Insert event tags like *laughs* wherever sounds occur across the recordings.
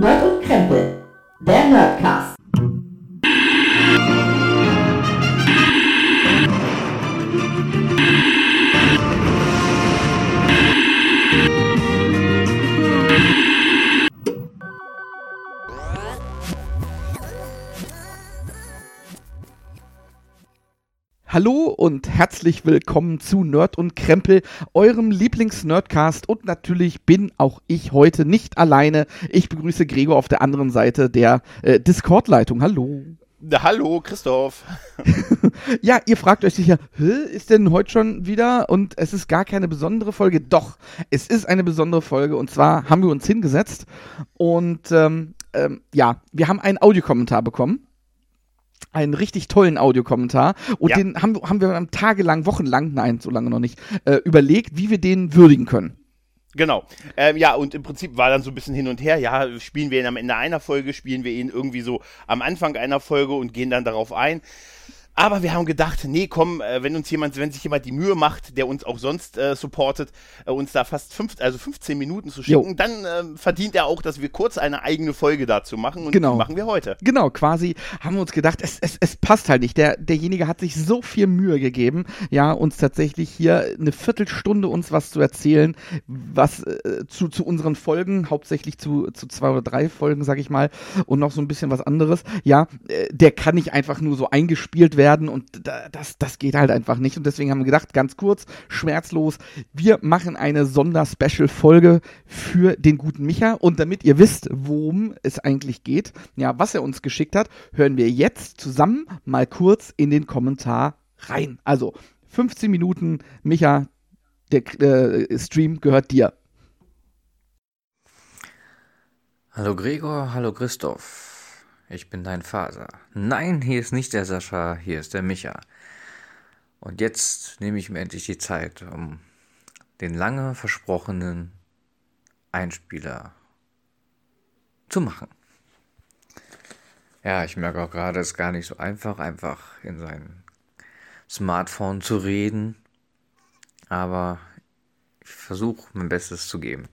Nerd und Krempel, der Nerdcast. Hallo und herzlich willkommen zu Nerd und Krempel, eurem Lieblings-Nerdcast. Und natürlich bin auch ich heute nicht alleine. Ich begrüße Gregor auf der anderen Seite der äh, Discord-Leitung. Hallo. Hallo, Christoph. *laughs* ja, ihr fragt euch sicher, ist denn heute schon wieder? Und es ist gar keine besondere Folge. Doch, es ist eine besondere Folge. Und zwar haben wir uns hingesetzt und ähm, ähm, ja, wir haben einen Audiokommentar bekommen einen richtig tollen Audiokommentar und Ja. den haben, haben wir tagelang, wochenlang, nein, so lange noch nicht, äh, überlegt, wie wir den würdigen können. Genau. Ähm, ja, und im Prinzip war dann so ein bisschen hin und her. Ja, spielen wir ihn am Ende einer Folge, spielen wir ihn irgendwie so am Anfang einer Folge und gehen dann darauf ein. Aber wir haben gedacht, nee, komm, äh, wenn uns jemand, wenn sich jemand die Mühe macht, der uns auch sonst äh, supportet, äh, uns da fast fünf, also 15 Minuten zu Jo. schicken, dann äh, verdient er auch, dass wir kurz eine eigene Folge dazu machen und Genau. die machen wir heute. Genau, quasi haben wir uns gedacht, es, es, es passt halt nicht. Der, derjenige hat sich so viel Mühe gegeben, ja, uns tatsächlich hier eine Viertelstunde uns was zu erzählen, was äh, zu, zu unseren Folgen, hauptsächlich zu, zu zwei oder drei Folgen, sag ich mal, und noch so ein bisschen was anderes, ja, äh, der kann nicht einfach nur so eingespielt werden und da, das, das geht halt einfach nicht. Und deswegen haben wir gedacht, ganz kurz, schmerzlos, wir machen eine Sonder-Special-Folge für den guten Micha. Und damit ihr wisst, worum es eigentlich geht, ja, was er uns geschickt hat, hören wir jetzt zusammen mal kurz in den Kommentar rein. Also 15 Minuten, Micha, der äh, Stream gehört dir. Hallo Gregor, hallo Christoph. Ich bin dein Vater. Nein, hier ist nicht der Sascha, hier ist der Micha. Und jetzt nehme ich mir endlich die Zeit, um den lange versprochenen Einspieler zu machen. Ja, ich merke auch gerade, es ist gar nicht so einfach, einfach in sein Smartphone zu reden. Aber ich versuche mein Bestes zu geben.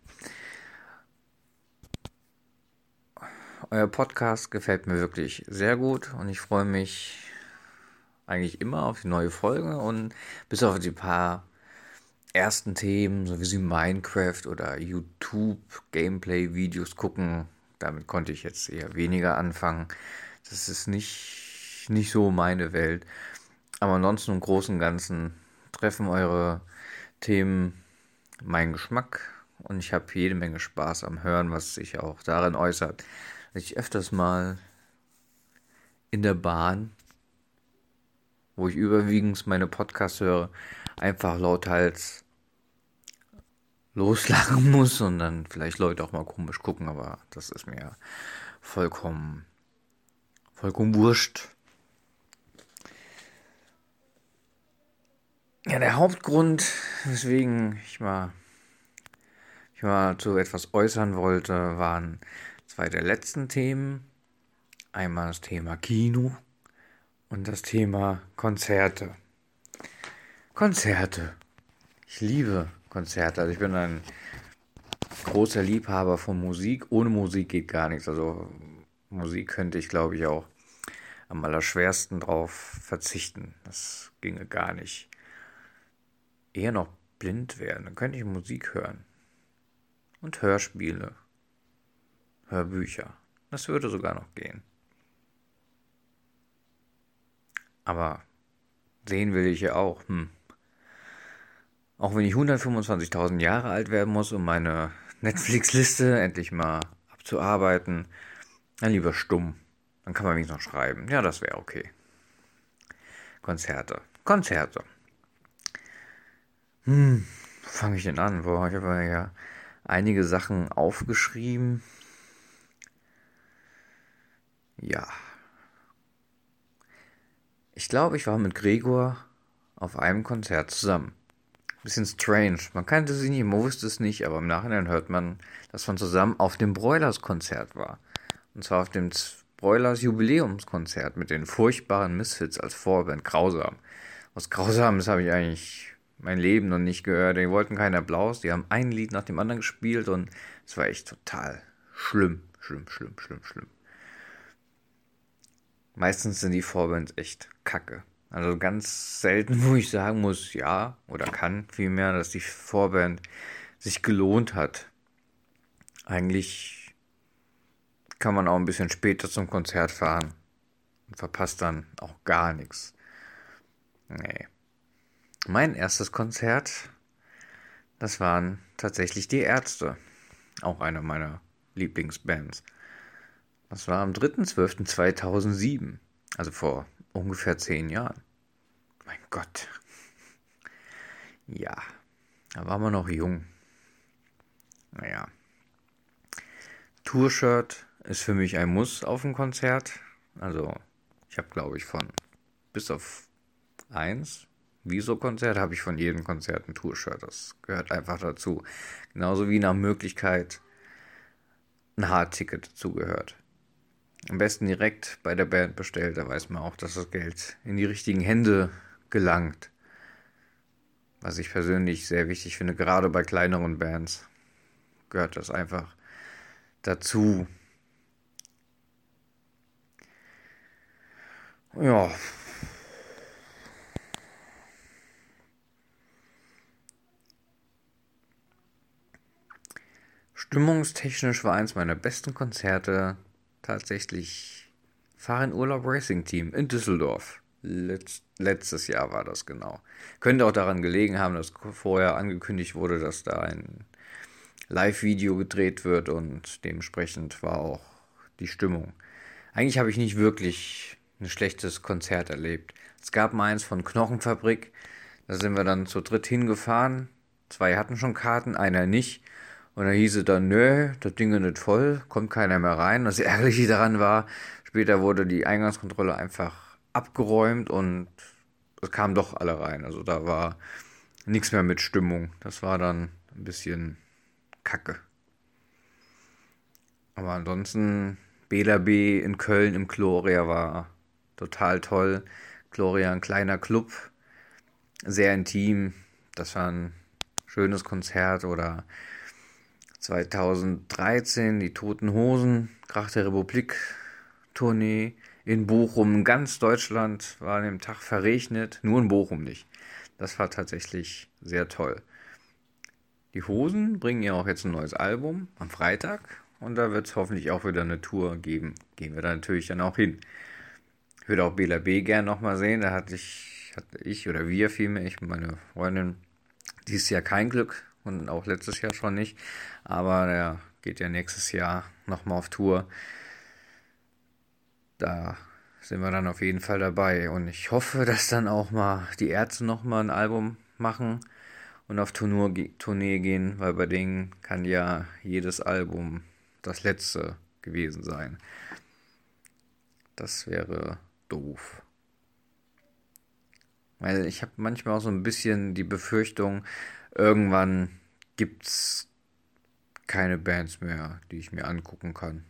Euer Podcast gefällt mir wirklich sehr gut und ich freue mich eigentlich immer auf die neue Folge und bis auf die paar ersten Themen, so wie sie Minecraft oder YouTube Gameplay-Videos gucken, damit konnte ich jetzt eher weniger anfangen. Das ist nicht, nicht so meine Welt. Aber ansonsten im Großen und Ganzen treffen eure Themen meinen Geschmack und ich habe jede Menge Spaß am Hören, was sich auch darin äußert, dass ich öfters mal in der Bahn, wo ich überwiegend meine Podcasts höre, einfach lauthals loslachen *laughs* muss und dann vielleicht Leute auch mal komisch gucken, aber das ist mir vollkommen, vollkommen wurscht. Ja, der Hauptgrund, weswegen ich mal, ich mal zu etwas äußern wollte, waren zwei der letzten Themen. Einmal das Thema Kino und das Thema Konzerte. Konzerte. Ich liebe Konzerte. Also ich bin ein großer Liebhaber von Musik. Ohne Musik geht gar nichts. Also Musik könnte ich, glaube ich, auch am allerschwersten drauf verzichten. Das ginge gar nicht. Eher noch blind werden. Dann könnte ich Musik hören. Und Hörspiele. Hörbücher. Das würde sogar noch gehen. Aber sehen will ich ja auch. Hm. Auch wenn ich 125.000 Jahre alt werden muss, um meine Netflix-Liste endlich mal abzuarbeiten, dann lieber stumm. Dann kann man wenigstens noch schreiben. Ja, das wäre okay. Konzerte. Konzerte. Hm, wo fange ich denn an? Boah, ich habe ja einige Sachen aufgeschrieben. Ja. Ich glaube, ich war mit Gregor auf einem Konzert zusammen. Bisschen strange. Man kannte sie nicht, man wusste es nicht, aber im Nachhinein hört man, dass man zusammen auf dem Broilers-Konzert war. Und zwar auf dem Broilers Jubiläumskonzert mit den furchtbaren Misfits als Vorband. Grausam. Was Grausames habe ich eigentlich mein Leben noch nicht gehört. Die wollten keinen Applaus. Die haben ein Lied nach dem anderen gespielt und es war echt total schlimm. Schlimm, schlimm, schlimm, schlimm. Meistens sind die Vorbands echt kacke. Also ganz selten, *laughs* wo ich sagen muss, ja, oder kann vielmehr, dass die Vorband sich gelohnt hat. Eigentlich kann man auch ein bisschen später zum Konzert fahren und verpasst dann auch gar nichts. Nee. Mein erstes Konzert, das waren tatsächlich die Ärzte. Auch eine meiner Lieblingsbands. Das war am 3.12.2007, also vor ungefähr zehn Jahren. Mein Gott. Ja, da waren wir noch jung. Naja. Tour-Shirt ist für mich ein Muss auf dem Konzert. Also, ich habe, glaube ich, von bis auf eins Wieso-Konzert habe ich von jedem Konzert ein Tour-Shirt. Das gehört einfach dazu. Genauso wie nach Möglichkeit ein Hardticket dazugehört. Am besten direkt bei der Band bestellt, da weiß man auch, dass das Geld in die richtigen Hände gelangt. Was ich persönlich sehr wichtig finde, gerade bei kleineren Bands gehört das einfach dazu. Ja. Stimmungstechnisch war eins meiner besten Konzerte tatsächlich Fahren Urlaub Racing Team in Düsseldorf. Letz letztes Jahr war das genau. Könnte auch daran gelegen haben, dass vorher angekündigt wurde, dass da ein Live-Video gedreht wird und dementsprechend war auch die Stimmung. Eigentlich habe ich nicht wirklich ein schlechtes Konzert erlebt. Es gab mal eins von Knochenfabrik, da sind wir dann zu dritt hingefahren. Zwei hatten schon Karten, einer nicht. Und da hieß es dann, nö, das Ding ist nicht voll, kommt keiner mehr rein. Das Ärgerliche daran war, später wurde die Eingangskontrolle einfach abgeräumt und es kamen doch alle rein. Also da war nichts mehr mit Stimmung. Das war dann ein bisschen kacke. Aber ansonsten, Bela B in Köln im Gloria war total toll. Gloria ein kleiner Club, sehr intim. Das war ein schönes Konzert oder 2013 die Toten Hosen, Krach der Republik Tournee in Bochum. Ganz Deutschland war an dem Tag verregnet, nur in Bochum nicht. Das war tatsächlich sehr toll. Die Hosen bringen ja auch jetzt ein neues Album am Freitag und da wird es hoffentlich auch wieder eine Tour geben. Gehen wir da natürlich dann auch hin. Ich würde auch Bela B gern nochmal sehen. Da hatte ich, hatte ich oder wir vielmehr, ich und meine Freundin, dieses Jahr kein Glück und auch letztes Jahr schon nicht. Aber der geht ja nächstes Jahr nochmal auf Tour. Da sind wir dann auf jeden Fall dabei. Und ich hoffe, dass dann auch mal die Ärzte nochmal ein Album machen und auf Tournee gehen, weil bei denen kann ja jedes Album das letzte gewesen sein. Das wäre doof. Weil ich habe manchmal auch so ein bisschen die Befürchtung, irgendwann gibt es keine Bands mehr, die ich mir angucken kann.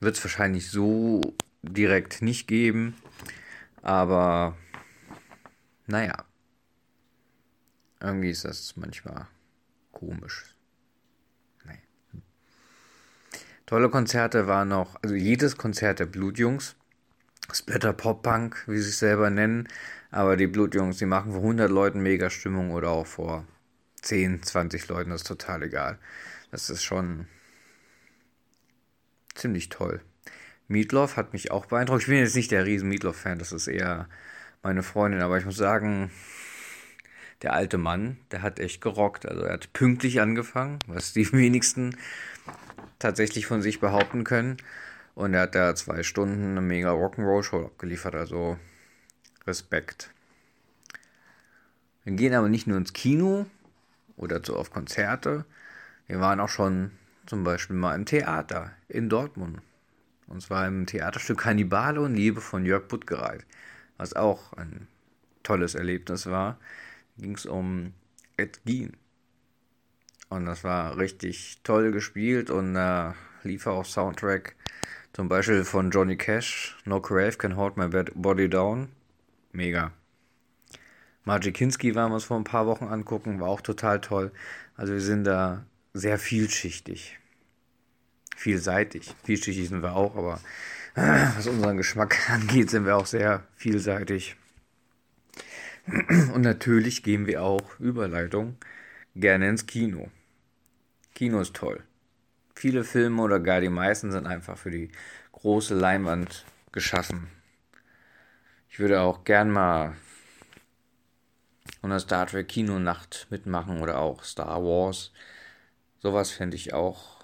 Wird es wahrscheinlich so direkt nicht geben, aber naja, irgendwie ist das manchmal komisch. Nee. Tolle Konzerte waren noch, also jedes Konzert der Blutjungs, Splatter Pop Punk, wie sie sich selber nennen, aber die Blutjungs, die machen vor 100 Leuten mega Stimmung oder auch vor 10, 20 Leuten, das ist total egal. Das ist schon ziemlich toll. Meatloaf hat mich auch beeindruckt. Ich bin jetzt nicht der riesen Meatloaf-Fan, das ist eher meine Freundin, aber ich muss sagen, der alte Mann, der hat echt gerockt. Also er hat pünktlich angefangen, was die *laughs* wenigsten tatsächlich von sich behaupten können. Und er hat da zwei Stunden eine mega Rock'n'Roll-Show abgeliefert, also Respekt. Wir gehen aber nicht nur ins Kino oder so auf Konzerte. Wir waren auch schon zum Beispiel mal im Theater in Dortmund. Und zwar im Theaterstück Hannibale und Liebe von Jörg Buttgereit, was auch ein tolles Erlebnis war. Ging es um Ed Gein. Und das war richtig toll gespielt und äh, lief auch Soundtrack zum Beispiel von Johnny Cash, No Crave Can Hold My Body Down. Mega. Margie Kinski waren wir uns vor ein paar Wochen angucken, war auch total toll. Also wir sind da sehr vielschichtig. vielseitig. Vielschichtig sind wir auch, aber *clears throat* was unseren Geschmack *laughs* angeht, sind wir auch sehr vielseitig. Und natürlich gehen wir auch, Überleitung, gerne ins Kino. Kino ist toll. Viele Filme oder gar die meisten sind einfach für die große Leinwand geschaffen. Ich würde auch gern mal eine Star Trek Kinonacht mitmachen oder auch Star Wars. Sowas fände ich auch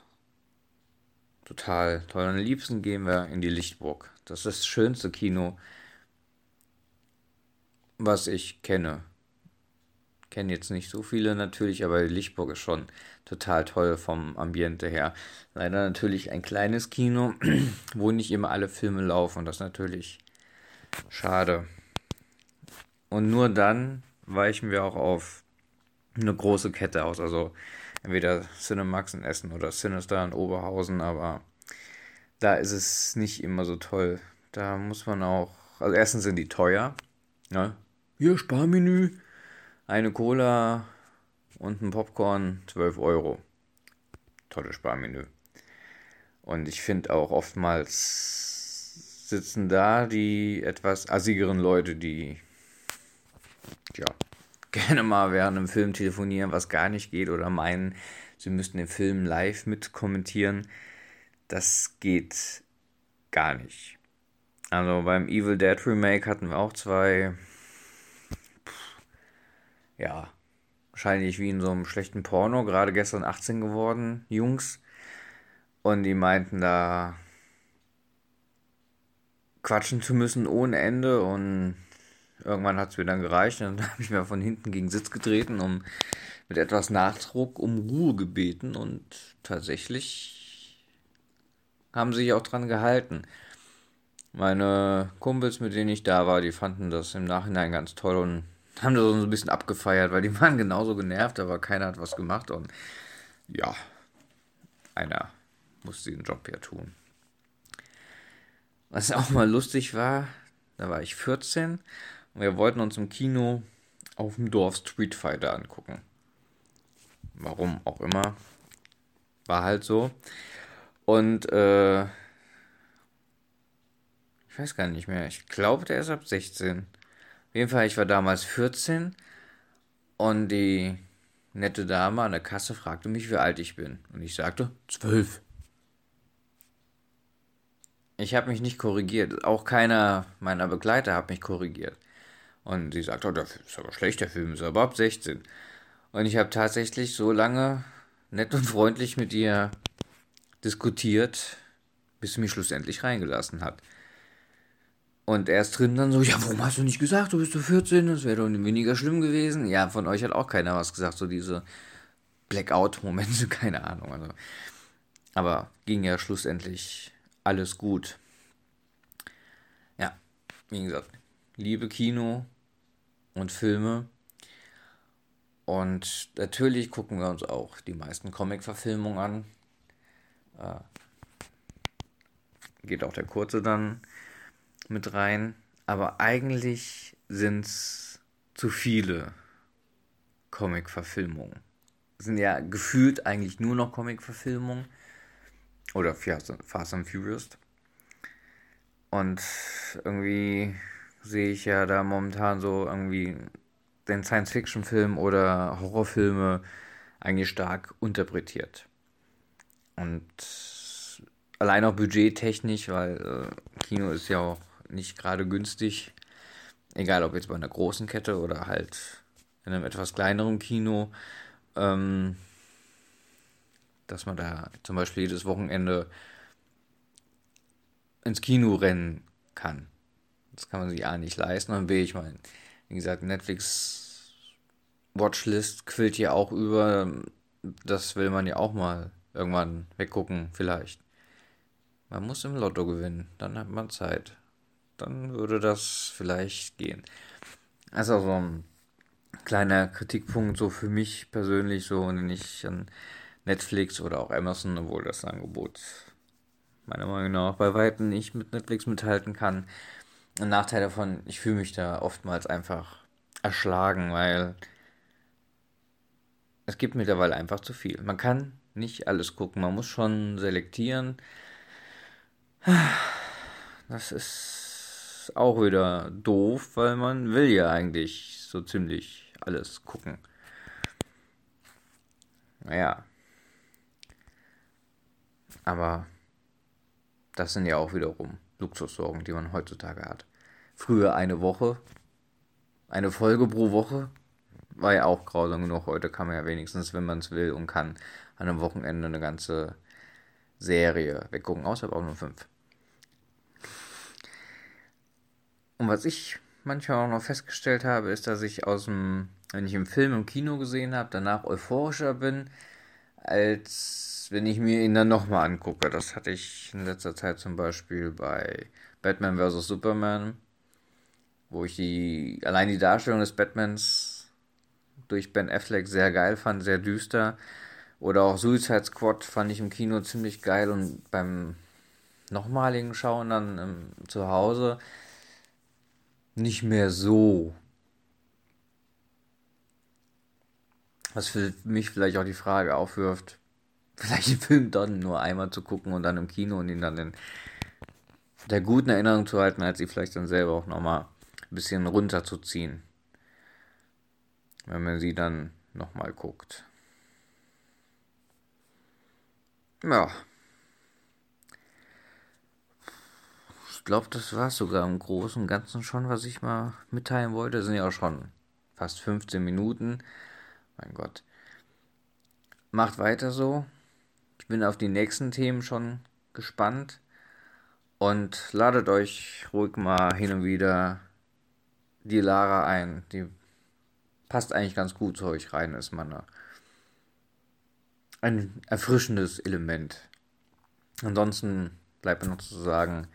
total toll. Am liebsten gehen wir in die Lichtburg. Das ist das schönste Kino, was ich kenne. Kenne jetzt nicht so viele natürlich, aber Lichtburg ist schon total toll vom Ambiente her. Leider natürlich ein kleines Kino, *clears throat* wo nicht immer alle Filme laufen. Das ist natürlich schade. Und nur dann weichen wir auch auf eine große Kette aus. Also entweder Cinemax in Essen oder Sinister in Oberhausen, aber da ist es nicht immer so toll. Da muss man auch, also erstens sind die teuer, ne? Hier, Sparmenü, eine Cola und ein Popcorn, 12 Euro. Tolles Sparmenü. Und ich finde auch oftmals sitzen da die etwas assigeren Leute, die ja, gerne mal während einem Film telefonieren, was gar nicht geht, oder meinen, sie müssten den Film live mit kommentieren. Das geht gar nicht. Also beim Evil Dead Remake hatten wir auch zwei ja, wahrscheinlich wie in so einem schlechten Porno, gerade gestern 18 geworden, Jungs. Und die meinten da quatschen zu müssen ohne Ende und irgendwann hat es mir dann gereicht und dann *laughs* habe ich mir von hinten gegen Sitz getreten und mit etwas Nachdruck um Ruhe gebeten und tatsächlich haben sie sich auch dran gehalten. Meine Kumpels, mit denen ich da war, die fanden das im Nachhinein ganz toll und *laughs* haben da so ein bisschen abgefeiert, weil die *laughs* waren genauso genervt, aber keiner hat was gemacht und ja, einer musste den Job ja tun. Was auch mal lustig war, da war ich 14 und wir wollten uns im Kino auf dem Dorf Street Fighter angucken. Warum auch immer. War halt so. Und äh, ich weiß gar nicht mehr. Ich glaube, der ist ab 16. Auf jeden Fall, ich war damals 14 und die nette Dame an der Kasse fragte mich, wie alt ich bin. Und ich sagte, 12. Ich habe mich nicht korrigiert. Auch keiner meiner Begleiter hat mich korrigiert. Und sie sagte, oh, das ist aber schlecht, der Film ist aber ab 16. Und ich habe tatsächlich so lange nett und freundlich mit ihr diskutiert, bis sie mich schlussendlich reingelassen hat. Und erst drin dann so, ja, warum hast du nicht gesagt, du bist so 14, das wäre doch weniger schlimm gewesen. Ja, von euch hat auch keiner was gesagt, so diese Blackout-Momente, *laughs* keine Ahnung. Also. Aber ging ja schlussendlich alles gut. Ja, wie gesagt, liebe Kino und Filme. Und natürlich gucken wir uns auch die meisten Comic-Verfilmungen an. Äh, geht auch der kurze dann mit rein. Aber eigentlich sind es zu viele Comic-Verfilmungen. Sind ja gefühlt eigentlich nur noch Comic-Verfilmungen. Oder Fast and Furious. Und irgendwie sehe ich ja da momentan so irgendwie den Science-Fiction-Film oder Horrorfilme eigentlich stark interpretiert. Und allein auch budgettechnisch, weil äh, Kino ist ja auch nicht gerade günstig. Egal ob jetzt bei einer großen Kette oder halt in einem etwas kleineren Kino. Ähm, dass man da zum Beispiel jedes Wochenende ins Kino rennen kann. Das kann man sich A nicht leisten und B, ich meine, wie gesagt, Netflix Watchlist quillt ja auch über. Das will man ja auch mal irgendwann weggucken, vielleicht. Man muss im Lotto gewinnen, dann hat man Zeit dann würde das vielleicht gehen. Also so ein kleiner Kritikpunkt so für mich persönlich, so wenn ich an Netflix oder auch Amazon, obwohl das Angebot meiner Meinung nach bei weitem nicht mit Netflix mithalten kann. Ein Nachteil davon, ich fühle mich da oftmals einfach erschlagen, weil es gibt mittlerweile einfach zu viel. Man kann nicht alles gucken, man muss schon selektieren. Das ist auch wieder doof, weil man will ja eigentlich so ziemlich alles gucken. Naja. Aber das sind ja auch wiederum Luxussorgen, die man heutzutage hat. Früher eine Woche, eine Folge pro Woche, war ja auch grausam genug. Heute kann man ja wenigstens, wenn man es will und kann, an einem Wochenende eine ganze Serie weggucken, außer auch nur fünf. Und was ich manchmal auch noch festgestellt habe, ist, dass ich aus dem, wenn ich einen Film im Kino gesehen habe, danach euphorischer bin, als wenn ich mir ihn dann nochmal angucke. Das hatte ich in letzter Zeit zum Beispiel bei Batman vs. Superman, wo ich die, allein die Darstellung des Batmans durch Ben Affleck sehr geil fand, sehr düster. Oder auch Suicide Squad fand ich im Kino ziemlich geil und beim nochmaligen Schauen dann ähm, zu Hause nicht mehr so. Was für mich vielleicht auch die Frage aufwirft, vielleicht den Film dann nur einmal zu gucken und dann im Kino und ihn dann in der guten Erinnerung zu halten, als sie vielleicht dann selber auch nochmal ein bisschen runterzuziehen. Wenn man sie dann nochmal guckt. Ja. Ich glaube, das war es sogar im Großen und Ganzen schon, was ich mal mitteilen wollte. Das sind ja auch schon fast 15 Minuten. Mein Gott. Macht weiter so. Ich bin auf die nächsten Themen schon gespannt. Und ladet euch ruhig mal hin und wieder die Lara ein. Die passt eigentlich ganz gut zu euch rein, ist man ein erfrischendes Element. Ansonsten bleibt mir noch zu sagen,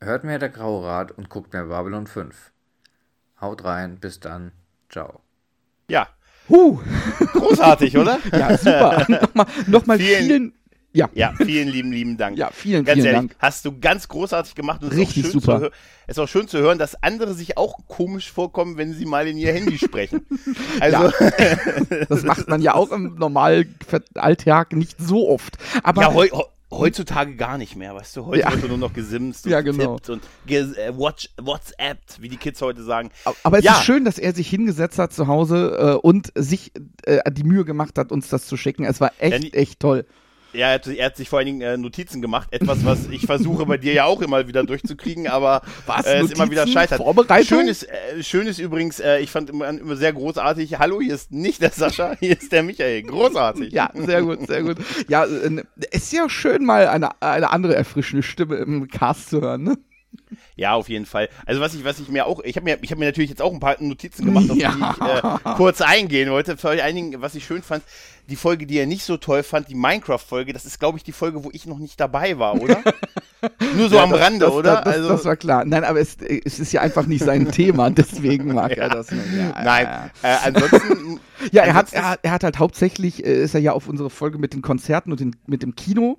hört mir der Graue Rat und guckt mir Babylon 5. Haut rein, bis dann, ciao. Ja, Huh. großartig, oder? *laughs* Ja, super. *laughs* nochmal nochmal Vielen- vielen, ja, Ja, vielen lieben, lieben Dank. ja, vielen, Ganz vielen ehrlich, Dank. hast du ganz großartig gemacht. Und es Richtig ist auch schön super. Zu ist auch schön zu hören, dass andere sich auch komisch vorkommen, wenn sie mal in ihr Handy *laughs* sprechen. Also, *laughs* Das macht man ja auch im normalen Alltag nicht so oft. Aber ja, heu, heu- heutzutage gar nicht mehr, weißt du? Heute Ja. wird nur noch gesimst und Ja, genau. und äh, watch, WhatsAppt, wie die Kids heute sagen. Aber es Ja. ist schön, dass er sich hingesetzt hat zu Hause äh, und sich äh, die Mühe gemacht hat, uns das zu schicken. Es war echt, Ja, echt toll. Ja, er hat, er hat sich vor allen Dingen äh, Notizen gemacht. Etwas, was ich versuche bei dir ja auch immer wieder durchzukriegen, aber Was? äh, es immer wieder scheitert. Vorbereitung? Schön ist, äh, schön ist übrigens, äh, ich fand immer, immer sehr großartig. Hallo, hier ist nicht der Sascha, *laughs* hier ist der Michael. Großartig. Ja, sehr gut, sehr gut. Ja, äh, ist ja schön, mal eine, eine andere erfrischende Stimme im Cast zu hören. Ne? Ja, auf jeden Fall. Also was ich, was ich mir auch, ich habe mir, ich habe mir natürlich jetzt auch ein paar Notizen gemacht, auf Ja. die ich äh, kurz eingehen wollte. Vor allen Dingen, was ich schön fand, die Folge, die er nicht so toll fand, die Minecraft-Folge, das ist, glaube ich, die Folge, wo ich noch nicht dabei war, oder? *laughs* Nur so am das, Rande, das, oder? Das, also, das war klar. Nein, aber es, es ist ja einfach nicht sein Thema, *laughs* deswegen mag er das nicht. Ja, nein. Ja, Äh, ansonsten. *laughs* ja er, hat, er, er hat halt hauptsächlich, äh, ist er ja auf unsere Folge mit den Konzerten und den, mit dem Kino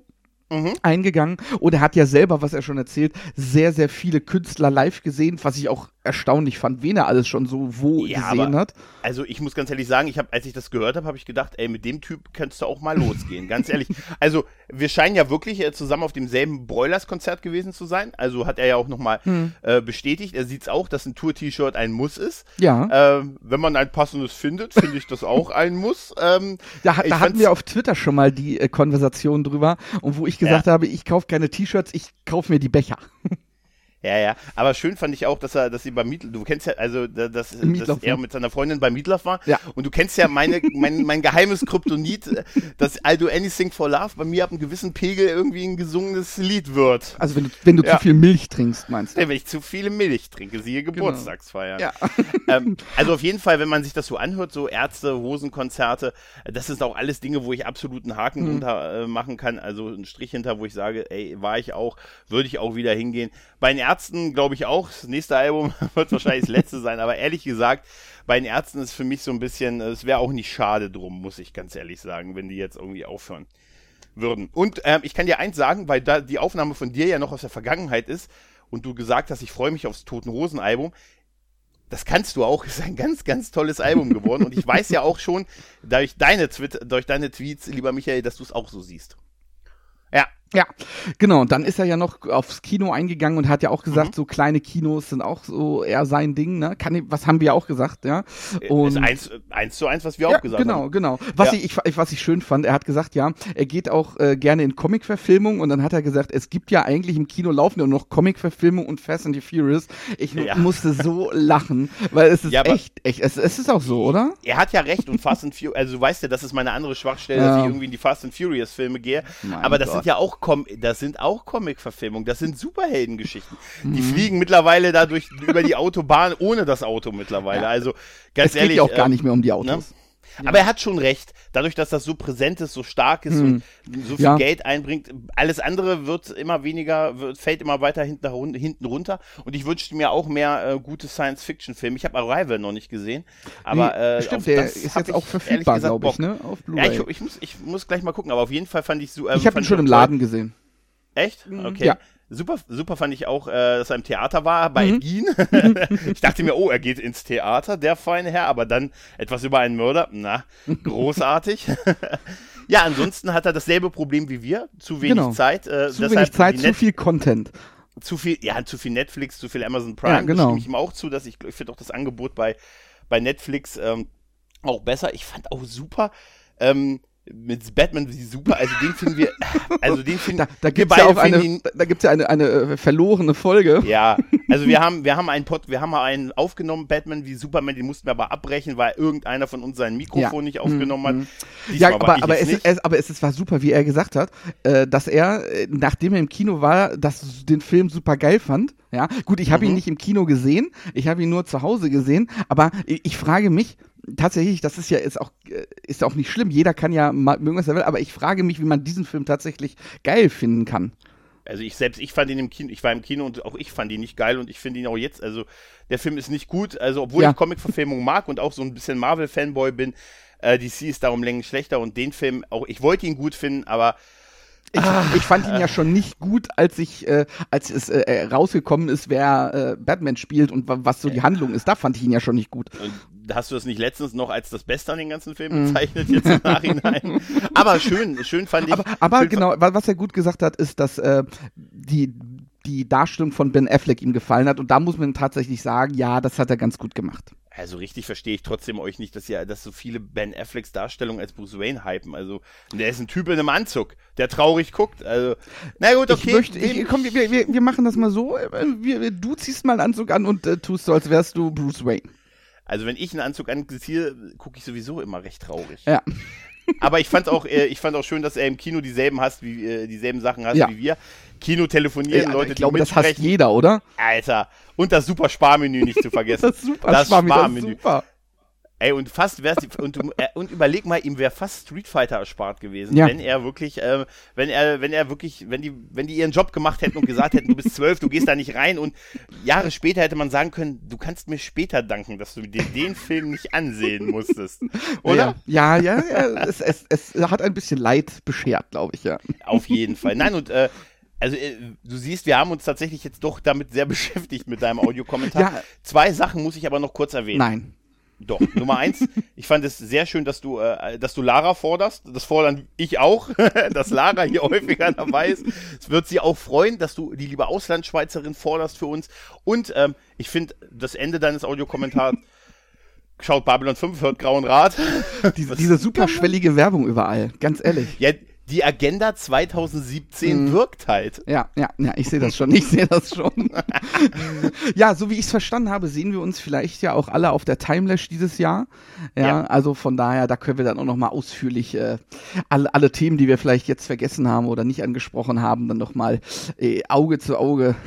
Mhm. eingegangen und er hat ja selber, was er schon erzählt, sehr, sehr viele Künstler live gesehen, was ich auch erstaunlich fand, wen er alles schon so wo Ja, gesehen aber- hat. Also ich muss ganz ehrlich sagen, ich hab, als ich das gehört habe, habe ich gedacht, ey, mit dem Typ kannst du auch mal losgehen. ganz ehrlich. *laughs* Also wir scheinen ja wirklich äh, zusammen auf demselben Broilers-Konzert gewesen zu sein. Also hat er ja auch nochmal Hm. äh, bestätigt. Er sieht's auch, dass ein Tour-T-Shirt ein Muss ist. Ja, Ähm, wenn man ein passendes findet, finde ich das auch ein Muss. Ähm, da, da hatten wir auf Twitter schon mal die äh, Konversation drüber und wo ich gesagt habe, ich kaufe keine T-Shirts, ich kaufe mir die Becher. *laughs* Ja, ja. Aber schön fand ich auch, dass er, dass sie beim Mietl, du kennst ja, also da- dass, dass er mit seiner Freundin bei Mietloff war. Ja. Und du kennst ja meine, *laughs* mein, mein geheimes Kryptonit, äh, dass I Do Anything for Love bei mir ab einem gewissen Pegel irgendwie ein gesungenes Lied wird. Also wenn du, wenn du Ja. zu viel Milch trinkst, meinst du? Ja, wenn ich zu viele Milch trinke, siehe Geburtstagsfeier. Ja. *laughs* ähm, also auf jeden Fall, wenn man sich das so anhört, so Ärzte, Hosenkonzerte, das sind auch alles Dinge, wo ich absolut einen Haken Mhm. drunter äh, machen kann. Also einen Strich hinter, wo ich sage, ey, war ich auch, würde ich auch wieder hingehen. Bei den Ärzten glaube ich auch, das nächste Album *laughs* wird wahrscheinlich das letzte sein, aber ehrlich gesagt, bei den Ärzten ist für mich so ein bisschen, es wäre auch nicht schade drum, muss ich ganz ehrlich sagen, wenn die jetzt irgendwie aufhören würden. Und ähm, ich kann dir eins sagen, weil da die Aufnahme von dir ja noch aus der Vergangenheit ist und du gesagt hast, ich freue mich aufs Toten Hosen Album. das kannst du auch, *laughs* ist ein ganz, ganz tolles Album geworden. Und ich weiß ja auch schon, durch deine, Twitter, durch deine Tweets, lieber Michael, dass du es auch so siehst. Ja, Ja, genau. Und dann ist er ja noch aufs Kino eingegangen und hat ja auch gesagt, Mhm. so kleine Kinos sind auch so eher sein Ding, ne? Kann, ich- was haben wir auch gesagt, ja? Und ist eins, eins zu eins, was wir ja, auch gesagt genau, haben. genau. Was, Ja. ich, ich, was ich schön fand, er hat gesagt, ja, er geht auch äh, gerne in Comic-Verfilmung und dann hat er gesagt, es gibt ja eigentlich im Kino laufen nur noch Comic-Verfilmung und Fast and the Furious. Ich Ja. musste so lachen, weil es ist echt, echt, es, es ist auch so, oder? Er hat ja recht und Fast and Furious, also du weißt ja, das ist meine andere Schwachstelle, dass ich irgendwie in die Fast and Furious Filme gehe. Mein aber das Gott. sind ja auch Com das sind auch Comic-Verfilmungen, das sind Superheldengeschichten. Die Mhm. fliegen mittlerweile dadurch über die Autobahn ohne das Auto mittlerweile. Also ganz es geht ehrlich. ja auch gar ähm, nicht mehr um die ne? Aber er hat schon recht. Dadurch, dass das so präsent ist, so stark ist und so viel Ja. Geld einbringt, alles andere wird immer weniger, wird, fällt immer weiter hinten, hinten runter. Und ich wünschte mir auch mehr äh, gute Science-Fiction-Filme. Ich habe Arrival noch nicht gesehen. Aber Nee, äh, stimmt, der das ist jetzt auch verfügbar, glaube ich, ne? Auf Ja, Blu-ray. ich, ich, muss, ich muss gleich mal gucken, aber auf jeden Fall fand ich so. Äh, ich habe ihn schon im. Laden gesehen. Echt? Okay. Ja. Super, super fand ich auch, äh, dass er im Theater war, bei Mhm. Edgin. *laughs* ich dachte mir, oh, er geht ins Theater, der feine Herr, aber dann etwas über einen Mörder. Na, großartig. *laughs* ja, ansonsten hat er dasselbe Problem wie wir. Zu wenig Genau. Zeit. Äh, Zu wenig Zeit, zu viel Content. zu viel, ja, zu viel Netflix, zu viel Amazon Prime. Ja, genau. Da stimme ich ihm auch zu, dass ich, ich finde auch das Angebot bei, bei Netflix ähm, auch besser. Ich fand auch super. Ähm, mit Batman wie super, also den finden wir, also den finden Da, da wir gibt's ja beide auch eine, ihn- da gibt's ja eine, eine äh, verlorene Folge. ja, also wir *laughs* haben, wir haben einen Pod, wir haben mal einen aufgenommen, Batman wie Superman, den mussten wir aber abbrechen, weil irgendeiner von uns sein Mikrofon Ja. nicht aufgenommen Mhm. hat. Diesmal Ja, aber, aber, es es, aber es, es war super, wie er gesagt hat, äh, dass er, äh, nachdem er im Kino war, das, den Film super geil fand. Ja, gut, ich habe ihn Mhm. nicht im Kino gesehen, ich habe ihn nur zu Hause gesehen, aber ich, ich frage mich, tatsächlich, das ist ja ist auch, äh, ist auch nicht schlimm, jeder kann ja mal mögen, was er will, aber ich frage mich, wie man diesen Film tatsächlich geil finden kann. Also ich selbst, ich fand ihn im Kino, ich war im Kino und auch ich fand ihn nicht geil und ich finde ihn auch jetzt, also der Film ist nicht gut, also obwohl Ja. ich Comic-Verfilmung mag und auch so ein bisschen Marvel-Fanboy bin, äh, DC ist darum längst schlechter und den Film auch, ich wollte ihn gut finden, aber Ich, ich fand ihn ja schon nicht gut, als ich, äh, als es äh, äh, rausgekommen ist, wer äh, Batman spielt und wa- was so die Handlung ist. Da fand ich ihn ja schon nicht gut. Und hast du das nicht letztens noch als das Beste an den ganzen Film Mhm. bezeichnet, jetzt im Nachhinein? *laughs* Aber schön, schön fand ich. Aber, aber genau, wa- was er gut gesagt hat, ist, dass äh, die, die Darstellung von Ben Affleck ihm gefallen hat. Und da muss man tatsächlich sagen, ja, das hat er ganz gut gemacht. Also richtig verstehe ich trotzdem euch nicht, dass ja, dass so viele Ben Afflecks Darstellung als Bruce Wayne hypen. Also der ist ein Typ in einem Anzug, der traurig guckt. Also na gut, okay. Ich möchte, ich, komm, wir, wir, wir machen das mal so. Wir, du ziehst mal einen Anzug an und äh, tust so, als wärst du Bruce Wayne. also wenn ich einen Anzug anziehe, gucke ich sowieso immer recht traurig. Ja. Aber ich fand auch, äh, ich fand auch schön, dass er im Kino dieselben hast, wie äh, dieselben Sachen hast Ja. wie wir. Kino telefonieren, Äh, Leute, ich glaube, das hasst jeder, oder? Alter. Und das super Sparmenü nicht zu vergessen. Das super, Das Schwammi, das Sparmenü. super. Ey, und fast wär's, und, äh, und überleg mal, ihm wäre fast Street Fighter erspart gewesen, Ja. wenn er wirklich, äh, wenn er, wenn er wirklich, wenn die, wenn die ihren Job gemacht hätten und gesagt hätten, du bist zwölf, du gehst da nicht rein und Jahre später hätte man sagen können, du kannst mir später danken, dass du dir den Film nicht ansehen musstest. Oder? Ja, ja, ja. ja es, es, es hat ein bisschen Leid beschert, glaube ich, ja. Auf jeden Fall. Nein, und äh, also äh, du siehst, wir haben uns tatsächlich jetzt doch damit sehr *laughs* beschäftigt mit deinem Audiokommentar. Ja. Zwei Sachen muss ich aber noch kurz erwähnen. Nein. Doch, Nummer eins, ich fand es sehr schön, dass du, äh, dass du Lara forderst. Das fordern ich auch, *laughs* dass Lara hier häufiger dabei ist. Es wird sie auch freuen, dass du die liebe Auslandschweizerin forderst für uns. Und ähm, ich finde das Ende deines Audiokommentars, schaut Babylon 5, hört Grauen Rat. Diese, diese superschwellige Werbung überall, ganz ehrlich. Ja, die Agenda 2017 Mhm. wirkt halt. Ja, ja, ja, ich sehe das schon, ich sehe das schon. *laughs* ja, so wie ich es verstanden habe, sehen wir uns vielleicht ja auch alle auf der Timelash dieses Jahr. Ja, Ja. also von daher, da können wir dann auch nochmal ausführlich äh, alle, alle Themen, die wir vielleicht jetzt vergessen haben oder nicht angesprochen haben, dann nochmal äh, Auge zu Auge. *laughs*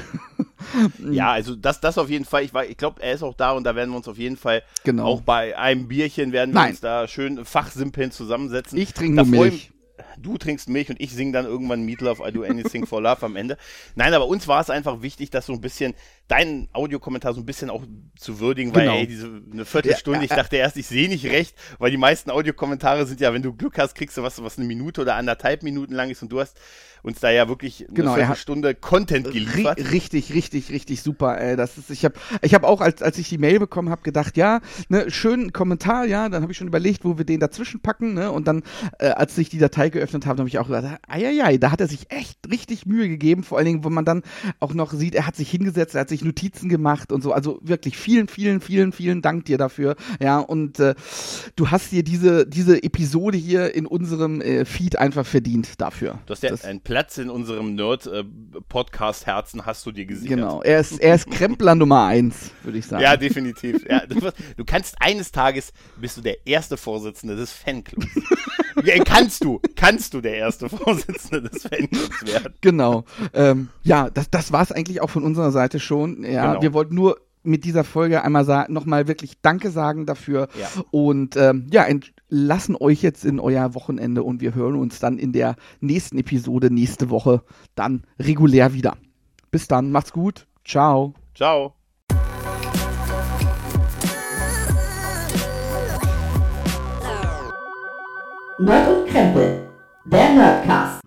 Ja, also das, das auf jeden Fall. Ich, war- ich glaube, er ist auch da und da werden wir uns auf jeden Fall Genau. auch bei einem Bierchen werden wir Nein. uns da schön fachsimpeln zusammensetzen. Ich trinke nur Milch. Du trinkst Milch und ich singe dann irgendwann Meatloaf, I do anything for love am Ende. Nein, aber uns war es einfach wichtig, dass so ein bisschen deinen Audiokommentar so ein bisschen auch zu würdigen, weil Genau. ey, diese eine Viertelstunde, ich dachte erst, ich sehe nicht recht, weil die meisten Audiokommentare sind ja, wenn du Glück hast, kriegst du was, was eine Minute oder anderthalb Minuten lang ist und du hast uns da ja wirklich eine Genau, er Viertelstunde Content geliefert. richtig, richtig, richtig super. Ey. Das ist, ich habe, ich habe auch, als, als ich die Mail bekommen habe, gedacht, ja, ne, schönen Kommentar, ja. Dann habe ich schon überlegt, wo wir den dazwischen packen, ne. Und dann, äh, als ich die Datei geöffnet habe, habe ich auch gedacht, eieiei, da hat er sich echt richtig Mühe gegeben. Vor allen Dingen, wo man dann auch noch sieht, er hat sich hingesetzt, er hat sich Notizen gemacht und so. Also wirklich vielen, vielen, vielen, vielen Dank dir dafür. Ja, und äh, du hast dir diese, diese Episode hier in unserem äh, Feed einfach verdient dafür. Du hast ja Das- einen Platz in unserem Nerd-Podcast-Herzen hast du dir gesichert. Genau, er ist, er ist Krempler Nummer eins, würde ich sagen. Ja, definitiv. Ja, du, du kannst eines Tages bist du der erste Vorsitzende des Fanclubs. *laughs* ja, kannst du, kannst du der erste *laughs* Vorsitzende des Fanclubs werden. Genau. Ähm, ja, das, das war es eigentlich auch von unserer Seite schon. Ja, Genau. wir wollten nur mit dieser Folge einmal nochmal wirklich Danke sagen dafür. Ja. Und ähm, ja, lassen euch jetzt in euer Wochenende und wir hören uns dann in der nächsten Episode nächste Woche dann regulär wieder. Bis dann, macht's gut. Ciao. Ciao. Nerd und Krempel. Der Nerdcast.